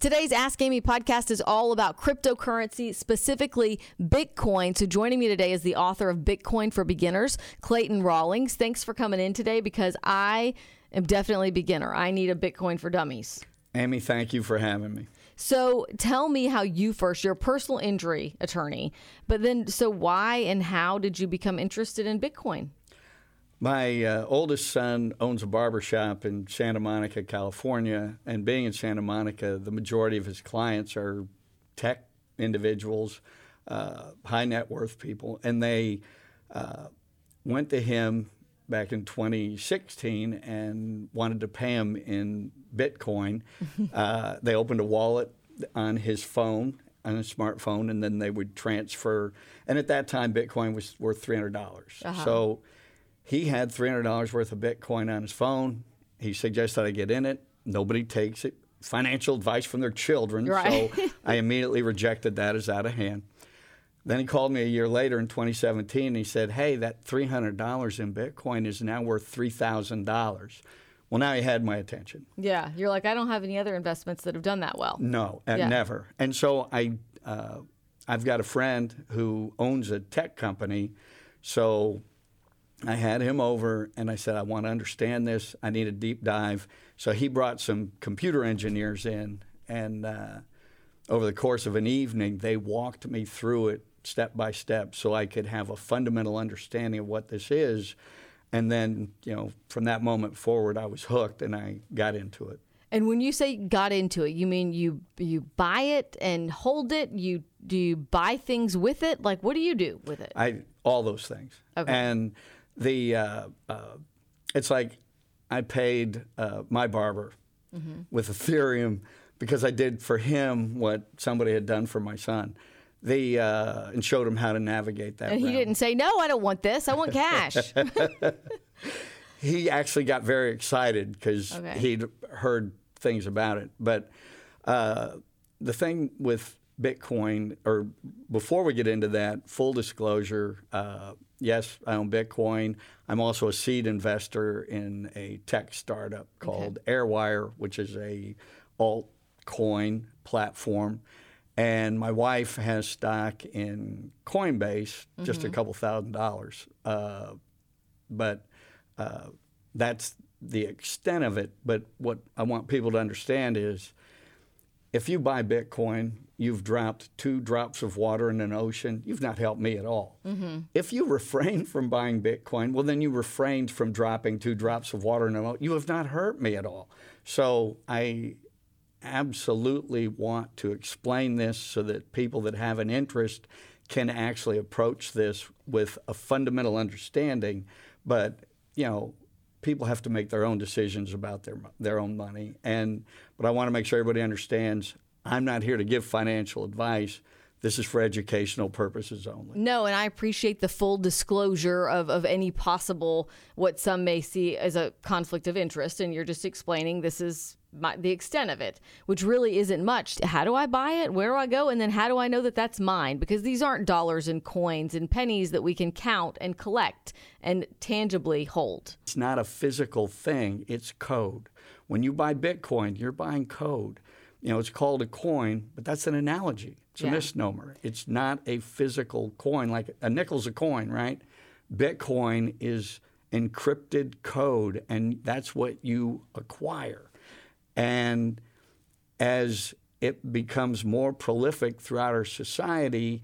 Today's Ask Amy podcast is all about cryptocurrency, specifically Bitcoin. So, joining me today is the author of Bitcoin for Beginners, Clayton Rawlings. Thanks for coming in today because I am definitely a beginner. I need a Bitcoin for dummies. Amy, thank you for having me. So, tell me how you first, you're a personal injury attorney, but then, so why and how did you become interested in Bitcoin? My uh, oldest son owns a barber shop in Santa Monica, California, and being in Santa Monica, the majority of his clients are tech individuals, uh, high net worth people, and they uh, went to him back in 2016 and wanted to pay him in Bitcoin. Uh, they opened a wallet on his phone, on his smartphone, and then they would transfer. And at that time, Bitcoin was worth 300. dollars Uh-huh. So he had $300 worth of Bitcoin on his phone. He suggested I get in it. Nobody takes it. Financial advice from their children. Right. So I immediately rejected that as out of hand. Then he called me a year later in 2017 and he said, Hey, that $300 in Bitcoin is now worth $3,000. Well, now he had my attention. Yeah, you're like, I don't have any other investments that have done that well. No, uh, Yeah. never. And so I, uh, I've got a friend who owns a tech company. So I had him over and I said, I want to understand this. I need a deep dive. So he brought some computer engineers in, and uh, over the course of an evening, they walked me through it step by step so I could have a fundamental understanding of what this is. And then, you know, from that moment forward, I was hooked and I got into it. And when you say got into it, you mean you you buy it and hold it? You do you buy things with it? Like what do you do with it? I all those things. Okay. And the uh, uh, it's like I paid uh, my barber Mm-hmm. with Ethereum because I did for him what somebody had done for my son. The uh, and showed him how to navigate that. and he didn't say, "No, I don't want this. I want cash." he actually got very excited because Okay. he'd heard things about it. But uh, the thing with Bitcoin, or before we get into that, full disclosure uh, yes, I own Bitcoin. I'm also a seed investor in a tech startup called Airwire, which is a altcoin platform. And my wife has stock in Coinbase, just a couple thousand dollars. Uh, but uh, that's the extent of it. But what I want people to understand is if you buy Bitcoin, you've dropped two drops of water in an ocean, you've not helped me at all. Mm-hmm. If you refrain from buying Bitcoin, well, then you refrained from dropping two drops of water in an ocean. You have not hurt me at all. So I absolutely want to explain this so that people that have an interest can actually approach this with a fundamental understanding. But, you know, people have to make their own decisions about their their own money. And but I want to make sure everybody understands I'm not here to give financial advice. This is for educational purposes only. no, and I appreciate the full disclosure of, of any possible what some may see as a conflict of interest, and you're just explaining this is my, the extent of it, which really isn't much. How do I buy it? Where do I go? And then how do I know that that's mine? Because these aren't dollars and coins and pennies that we can count and collect and tangibly hold. It's not a physical thing, it's code. When you buy Bitcoin, you're buying code. You know, it's called a coin, but that's an analogy. It's a Yeah. misnomer. It's not a physical coin like a nickel's a coin, right? Bitcoin is encrypted code, and that's what you acquire. And as it becomes more prolific throughout our society,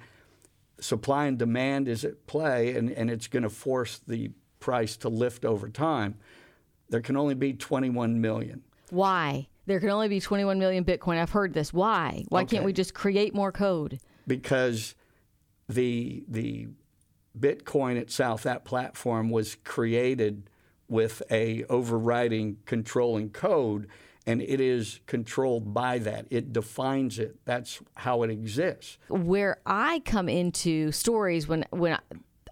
supply and demand is at play, and, and it's going to force the price to lift over time. There can only be 21 million. Why? There can only be 21 million Bitcoin. I've heard this. Why? Why can't we just create more code? because the the Bitcoin itself, that platform was created with a overriding controlling code and it is controlled by that. It defines it. That's how it exists. Where I come into stories when when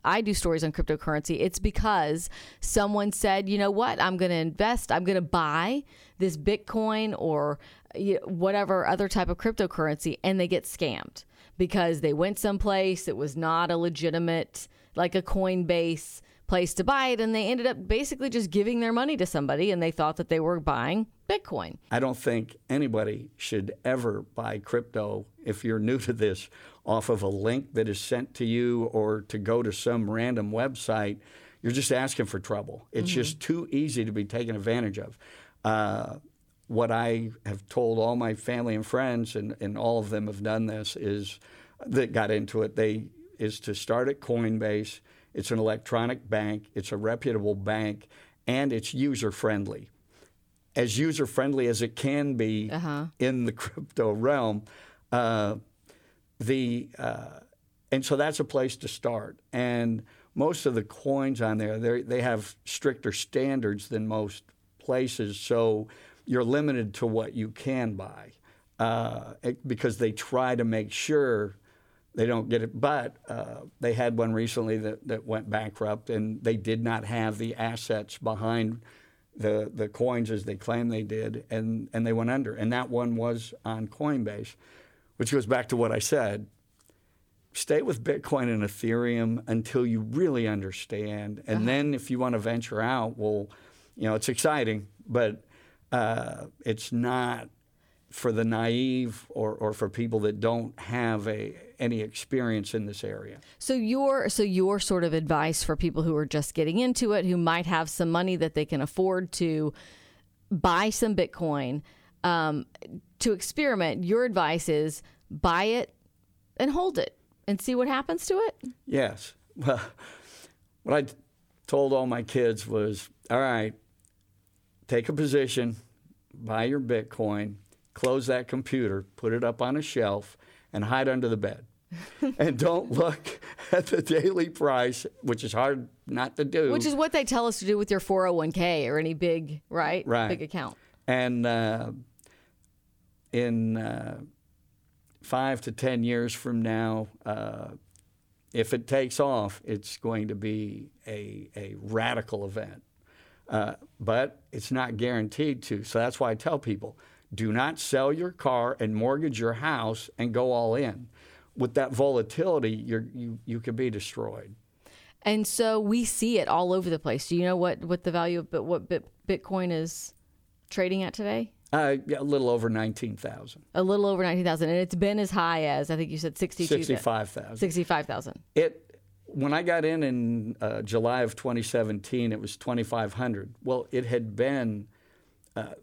I do stories on cryptocurrency, it's because someone said, you know what, I'm going to invest, I'm going to buy this Bitcoin or whatever other type of cryptocurrency, and they get scammed because they went someplace it was not a legitimate, like a Coinbase place to buy it, and they ended up basically just giving their money to somebody, and they thought that they were buying Bitcoin. I don't think anybody should ever buy crypto if you're new to this off of a link that is sent to you or to go to some random website. You're just asking for trouble. It's mm-hmm. just too easy to be taken advantage of. Uh, what I have told all my family and friends, and, and all of them have done this, is that got into it. They is to start at Coinbase. It's an electronic bank. It's a reputable bank, and it's user friendly as user friendly as it can be uh-huh. in the crypto realm. Uh, the uh, and so that's a place to start. And most of the coins on there, they have stricter standards than most places. So you're limited to what you can buy uh, it, because they try to make sure they don't get it. But uh, they had one recently that, that went bankrupt, and they did not have the assets behind the the coins as they claimed they did, and and they went under. And that one was on Coinbase, which goes back to what I said. Stay with Bitcoin and Ethereum until you really understand, and uh-huh. then if you want to venture out, well, you know, it's exciting, but uh, it's not for the naive or, or for people that don't have a any experience in this area. So your so your sort of advice for people who are just getting into it, who might have some money that they can afford to buy some Bitcoin um, to experiment. Your advice is buy it and hold it and see what happens to it. Yes. Well, what I told all my kids was, all right, take a position, buy your Bitcoin close that computer, put it up on a shelf, and hide under the bed. and don't look at the daily price, which is hard not to do. Which is what they tell us to do with your 401k or any big, right? Right. Big account. And uh, in uh, five to 10 years from now, uh, if it takes off, it's going to be a, a radical event. Uh, but it's not guaranteed to. So that's why I tell people do not sell your car and mortgage your house and go all in. With that volatility, you you you could be destroyed. And so we see it all over the place. Do you know what, what the value of what Bitcoin is trading at today? Uh, yeah, a little over nineteen thousand. A little over nineteen thousand, and it's been as high as I think you said sixty-two. Sixty-five thousand. Sixty-five thousand. It when I got in in uh, July of 2017, it was 2,500. Well, it had been uh,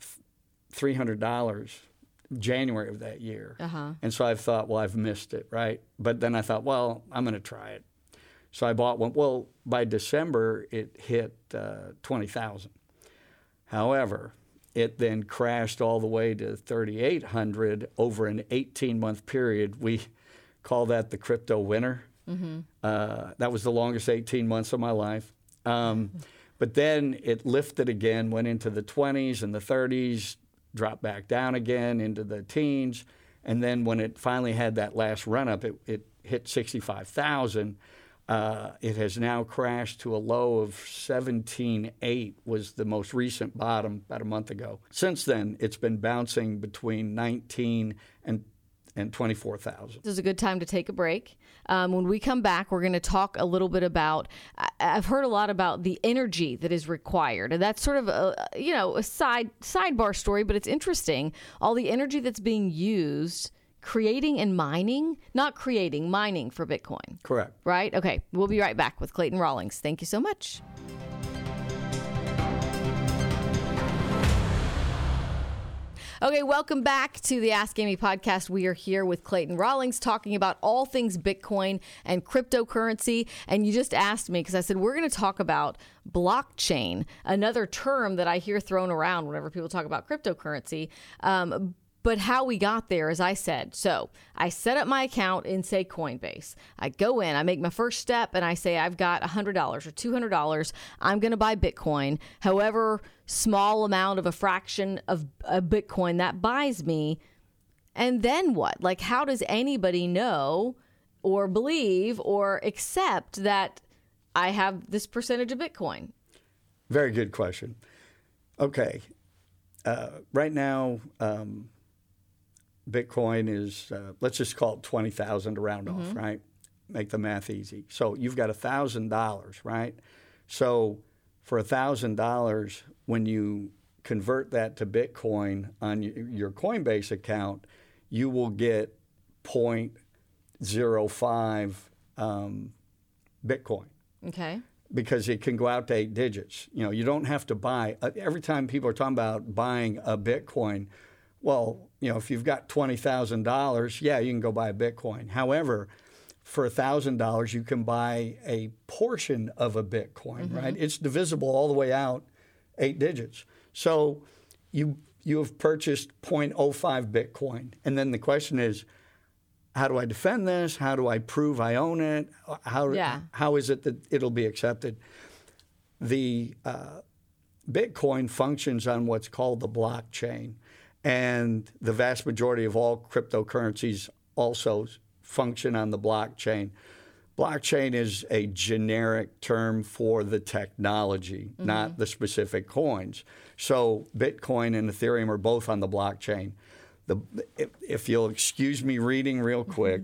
$300 January of that year. Uh-huh. And so I thought, well, I've missed it, right? But then I thought, well, I'm going to try it. So I bought one. Well, by December, it hit uh, 20,000. However, it then crashed all the way to 3,800 over an 18 month period. We call that the crypto winter. Mm-hmm. Uh, that was the longest 18 months of my life. Um, but then it lifted again, went into the 20s and the 30s, dropped back down again into the teens. And then when it finally had that last run up, it, it hit 65,000. Uh, it has now crashed to a low of 17.8 was the most recent bottom about a month ago. Since then, it's been bouncing between 19 and and 24,000. This is a good time to take a break. Um, when we come back, we're going to talk a little bit about. I've heard a lot about the energy that is required, and that's sort of a you know a side sidebar story, but it's interesting. All the energy that's being used creating and mining, not creating, mining for Bitcoin. Correct. Right? Okay. We'll be right back with Clayton Rawlings. Thank you so much. Okay, welcome back to the Ask Amy podcast. We are here with Clayton Rawlings talking about all things Bitcoin and cryptocurrency. And you just asked me because I said we're going to talk about blockchain, another term that I hear thrown around whenever people talk about cryptocurrency. Um, But how we got there, as I said, so I set up my account in, say, Coinbase. I go in, I make my first step, and I say, I've got $100 or $200. I'm going to buy Bitcoin. However, small amount of a fraction of a Bitcoin that buys me. And then what? Like, how does anybody know or believe or accept that I have this percentage of Bitcoin? Very good question. Okay. Uh, right now, um, Bitcoin is, uh, let's just call it 20,000 to round off, right? Make the math easy. So you've got $1,000, right? So for $1,000, when you convert that to Bitcoin on your Coinbase account, you will get 0.05 um, Bitcoin Okay. because it can go out to eight digits. You know, you don't have to buy uh, every time people are talking about buying a Bitcoin. Well, you know, if you've got twenty thousand dollars, yeah, you can go buy a Bitcoin. However, for thousand dollars, you can buy a portion of a Bitcoin. Right? It's divisible all the way out, eight digits. So you you have purchased 0.05 Bitcoin, and then the question is how do I defend this? How do I prove I own it? How, Yeah. how is it that it'll be accepted? The uh, Bitcoin functions on what's called the blockchain, and the vast majority of all cryptocurrencies also function on the blockchain. Blockchain is a generic term for the technology, mm-hmm. not the specific coins. So Bitcoin and Ethereum are both on the blockchain. The, if, if you'll excuse me reading real mm-hmm. quick,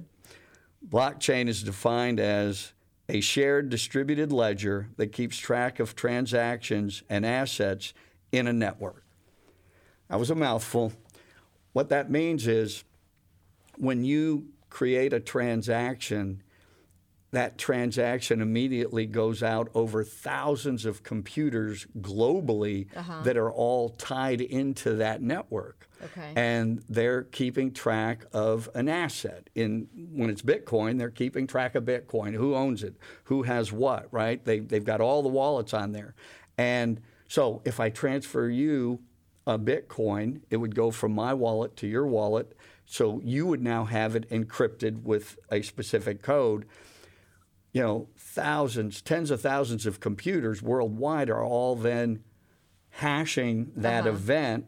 blockchain is defined as a shared distributed ledger that keeps track of transactions and assets in a network. That was a mouthful. What that means is when you create a transaction, that transaction immediately goes out over thousands of computers globally uh-huh. that are all tied into that network. Okay. And they're keeping track of an asset. In when it's Bitcoin, they're keeping track of Bitcoin. Who owns it? Who has what? Right? They they've got all the wallets on there. And so if I transfer you a Bitcoin, it would go from my wallet to your wallet. So you would now have it encrypted with a specific code you know, thousands, tens of thousands of computers worldwide are all then hashing that uh-huh. event.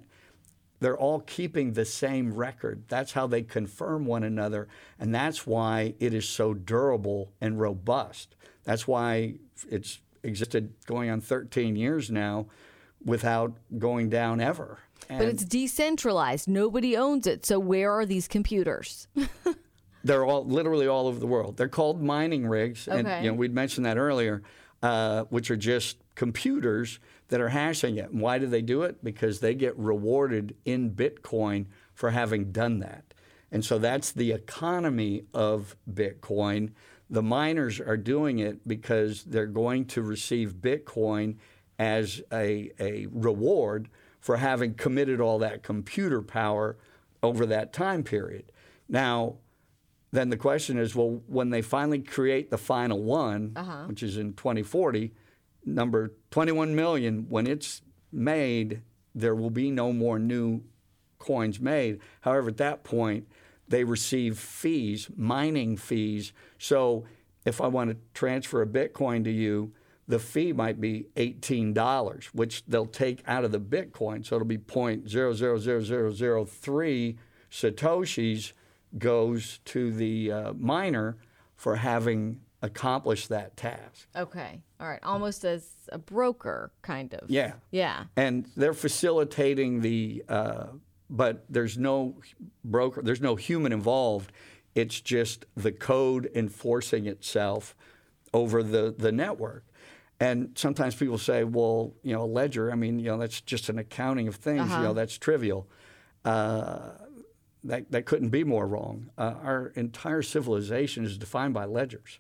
They're all keeping the same record. That's how they confirm one another. And that's why it is so durable and robust. That's why it's existed going on 13 years now without going down ever. But it's decentralized. Nobody owns it. So where are these computers? They're all literally all over the world. They're called mining rigs, and you know we'd mentioned that earlier, uh, which are just computers that are hashing it. And why do they do it? Because they get rewarded in Bitcoin for having done that. And so that's the economy of Bitcoin. The miners are doing it because they're going to receive Bitcoin as a, a reward for having committed all that computer power over that time period. Now, then the question is well, when they finally create the final one, uh-huh. which is in 2040, number 21 million, when it's made, there will be no more new coins made. However, at that point, they receive fees, mining fees. So if I want to transfer a Bitcoin to you, the fee might be $18, which they'll take out of the Bitcoin. So it'll be 0.000003 Satoshis goes to the uh, miner for having accomplished that task. Okay. All right. Almost as a broker, kind of. Yeah. Yeah. And they're facilitating the, uh, but there's no broker, there's no human involved. It's just the code enforcing itself over the, the network. And sometimes people say, well, you know, a ledger, I mean, you know, that's just an accounting of things, you know, that's trivial. Uh, that, that couldn't be more wrong. Uh, our entire civilization is defined by ledgers.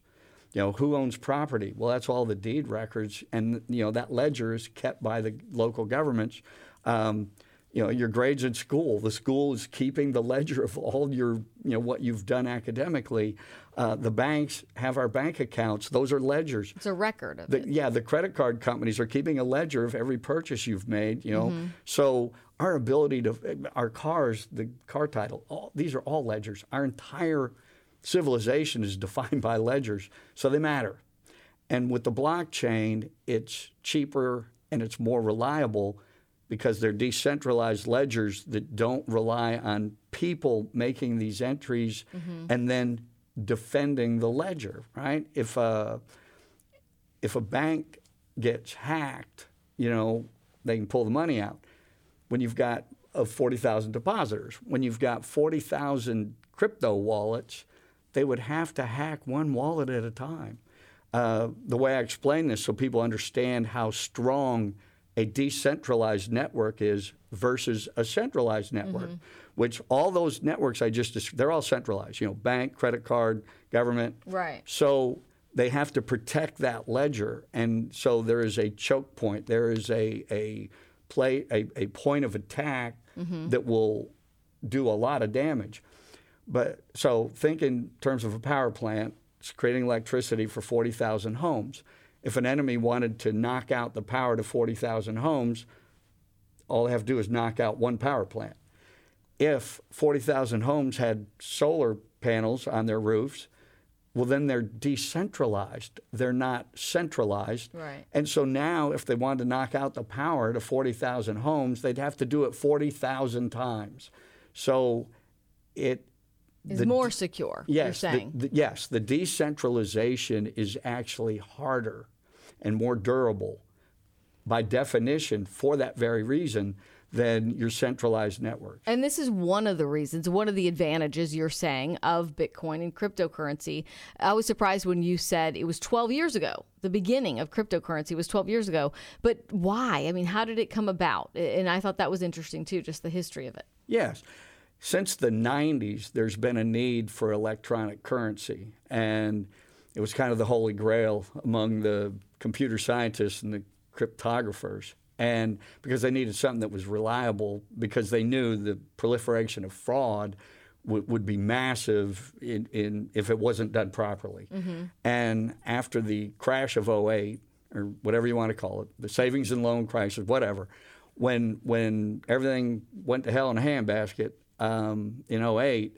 You know, who owns property? Well, that's all the deed records, and you know that ledger is kept by the local governments. Um, you know, your grades in school, the school is keeping the ledger of all your, you know, what you've done academically. Uh, the banks have our bank accounts; those are ledgers. It's a record of The, it. yeah, the credit card companies are keeping a ledger of every purchase you've made. You know, so our ability to, our cars, the car title, all, these are all ledgers. Our entire civilization is defined by ledgers, so they matter. And with the blockchain, it's cheaper and it's more reliable because they're decentralized ledgers that don't rely on people making these entries mm-hmm. and then defending the ledger, right? If a, if a bank gets hacked, you know, they can pull the money out. When you've got of 40,000 depositors, when you've got 40,000 crypto wallets, they would have to hack one wallet at a time. Uh, the way I explain this so people understand how strong a decentralized network is versus a centralized network, mm-hmm. which all those networks I just they're all centralized. You know, bank, credit card, government. Right. So they have to protect that ledger, and so there is a choke point. There is a a play a, a point of attack mm-hmm. that will do a lot of damage. But so think in terms of a power plant. It's creating electricity for 40,000 homes if an enemy wanted to knock out the power to 40,000 homes, all they have to do is knock out one power plant. If 40,000 homes had solar panels on their roofs, well, then they're decentralized. They're not centralized. Right. And so now, if they wanted to knock out the power to 40,000 homes, they'd have to do it 40,000 times. So it is the, more secure. Yes, the, the, yes. The decentralization is actually harder and more durable by definition for that very reason than your centralized network. And this is one of the reasons, one of the advantages you're saying of Bitcoin and cryptocurrency. I was surprised when you said it was 12 years ago. The beginning of cryptocurrency was 12 years ago. But why? I mean, how did it come about? And I thought that was interesting too, just the history of it. Yes. Since the 90s, there's been a need for electronic currency. And it was kind of the holy grail among the computer scientists and the cryptographers. And because they needed something that was reliable, because they knew the proliferation of fraud w- would be massive in, in, if it wasn't done properly. Mm-hmm. And after the crash of 08, or whatever you want to call it, the savings and loan crisis, whatever, when, when everything went to hell in a handbasket um, in 08,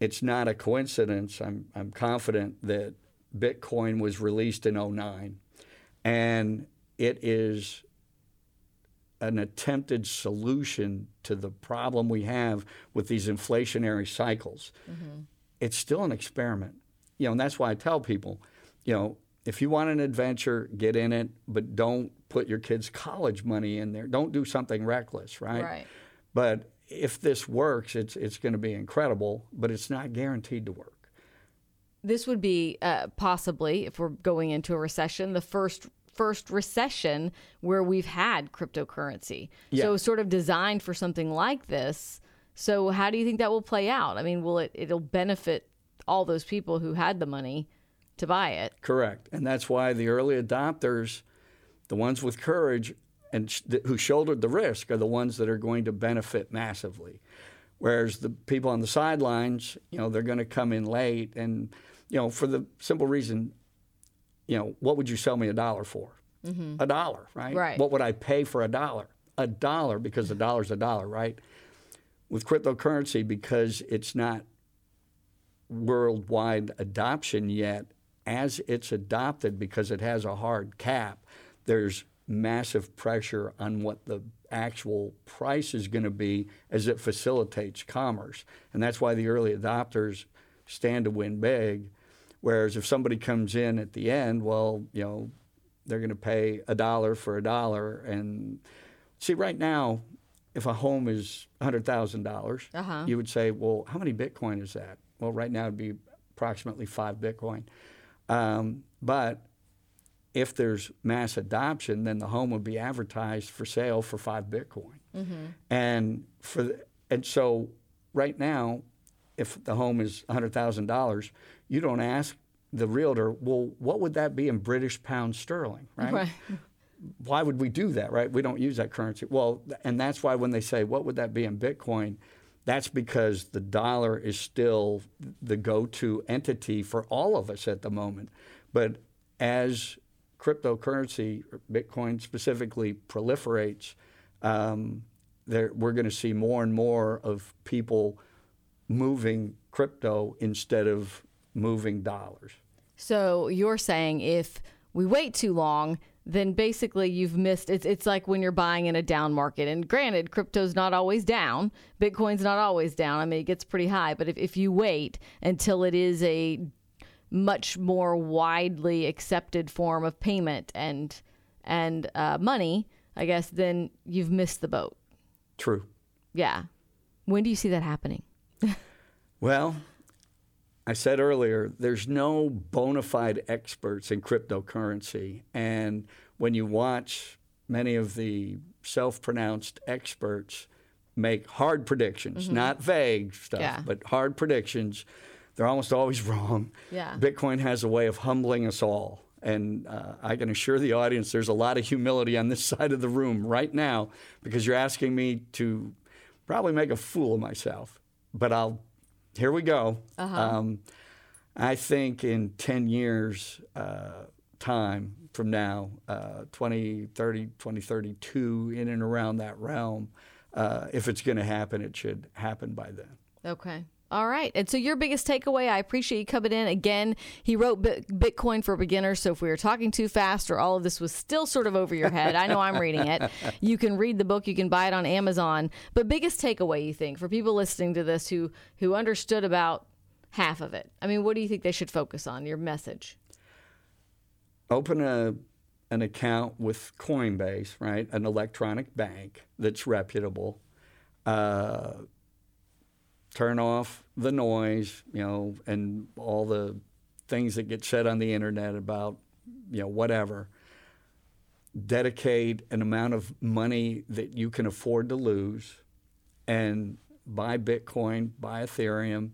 it's not a coincidence. I'm, I'm confident that Bitcoin was released in 09 and it is an attempted solution to the problem we have with these inflationary cycles. Mm-hmm. It's still an experiment. You know, and that's why I tell people, you know, if you want an adventure, get in it, but don't put your kids' college money in there. Don't do something reckless, right? Right. But if this works, it's it's going to be incredible, but it's not guaranteed to work this would be uh, possibly, if we're going into a recession, the first first recession where we've had cryptocurrency. Yeah. So sort of designed for something like this. So how do you think that will play out? I mean, will it it'll benefit all those people who had the money to buy it? Correct. And that's why the early adopters, the ones with courage and sh- who shouldered the risk are the ones that are going to benefit massively. Whereas the people on the sidelines, you know, they're going to come in late and you know, for the simple reason, you know, what would you sell me a dollar for? Mm-hmm. A dollar, right? Right. What would I pay for a dollar? A dollar because a dollar's a dollar, right? With cryptocurrency, because it's not worldwide adoption yet, as it's adopted because it has a hard cap, there's massive pressure on what the actual price is going to be as it facilitates commerce. And that's why the early adopters stand to win big Whereas if somebody comes in at the end, well, you know, they're going to pay a dollar for a dollar. And see, right now, if a home is $100,000, uh-huh. you would say, well, how many Bitcoin is that? Well, right now it'd be approximately five Bitcoin. Um, but if there's mass adoption, then the home would be advertised for sale for five Bitcoin. Mm-hmm. And for the, and so right now, if the home is $100,000, you don't ask the realtor, well, what would that be in British pound sterling, right? right? Why would we do that, right? We don't use that currency. Well, and that's why when they say, what would that be in Bitcoin? That's because the dollar is still the go to entity for all of us at the moment. But as cryptocurrency, Bitcoin specifically, proliferates, um, there, we're going to see more and more of people moving crypto instead of moving dollars. So you're saying if we wait too long, then basically you've missed it's it's like when you're buying in a down market. And granted, crypto's not always down. Bitcoin's not always down. I mean it gets pretty high. But if, if you wait until it is a much more widely accepted form of payment and and uh, money, I guess then you've missed the boat. True. Yeah. When do you see that happening? Well, I said earlier, there's no bona fide experts in cryptocurrency. And when you watch many of the self pronounced experts make hard predictions, mm-hmm. not vague stuff, yeah. but hard predictions, they're almost always wrong. Yeah. Bitcoin has a way of humbling us all. And uh, I can assure the audience there's a lot of humility on this side of the room right now because you're asking me to probably make a fool of myself. But I'll here we go. Uh-huh. Um, I think in 10 years' uh, time from now, uh, 2030, 2032, in and around that realm, uh, if it's going to happen, it should happen by then. Okay. All right. And so your biggest takeaway, I appreciate you coming in. Again, he wrote Bitcoin for Beginners. So if we were talking too fast or all of this was still sort of over your head, I know I'm reading it. You can read the book, you can buy it on Amazon. But biggest takeaway you think for people listening to this who who understood about half of it. I mean, what do you think they should focus on? Your message. Open a an account with Coinbase, right? An electronic bank that's reputable. Uh, turn off the noise, you know, and all the things that get said on the internet about, you know, whatever. Dedicate an amount of money that you can afford to lose and buy Bitcoin, buy Ethereum,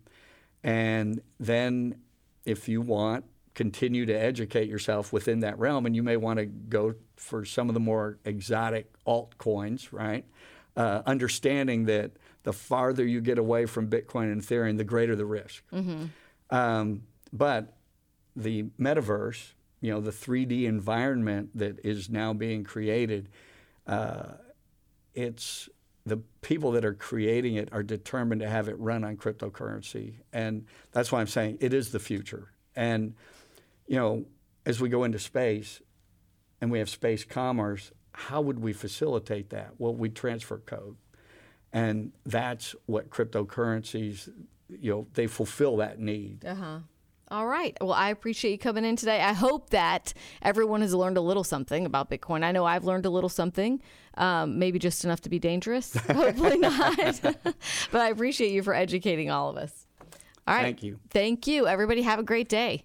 and then if you want, continue to educate yourself within that realm. And you may want to go for some of the more exotic altcoins, right? Uh, understanding that the farther you get away from Bitcoin and Ethereum, the greater the risk. Mm-hmm. Um, but the metaverse, you know, the 3D environment that is now being created, uh, it's the people that are creating it are determined to have it run on cryptocurrency, and that's why I'm saying it is the future. And you know, as we go into space, and we have space commerce, how would we facilitate that? Well, we transfer code. And that's what cryptocurrencies, you know, they fulfill that need. Uh-huh. All right. Well, I appreciate you coming in today. I hope that everyone has learned a little something about Bitcoin. I know I've learned a little something, um, maybe just enough to be dangerous. Hopefully not. but I appreciate you for educating all of us. All right. Thank you. Thank you. Everybody have a great day.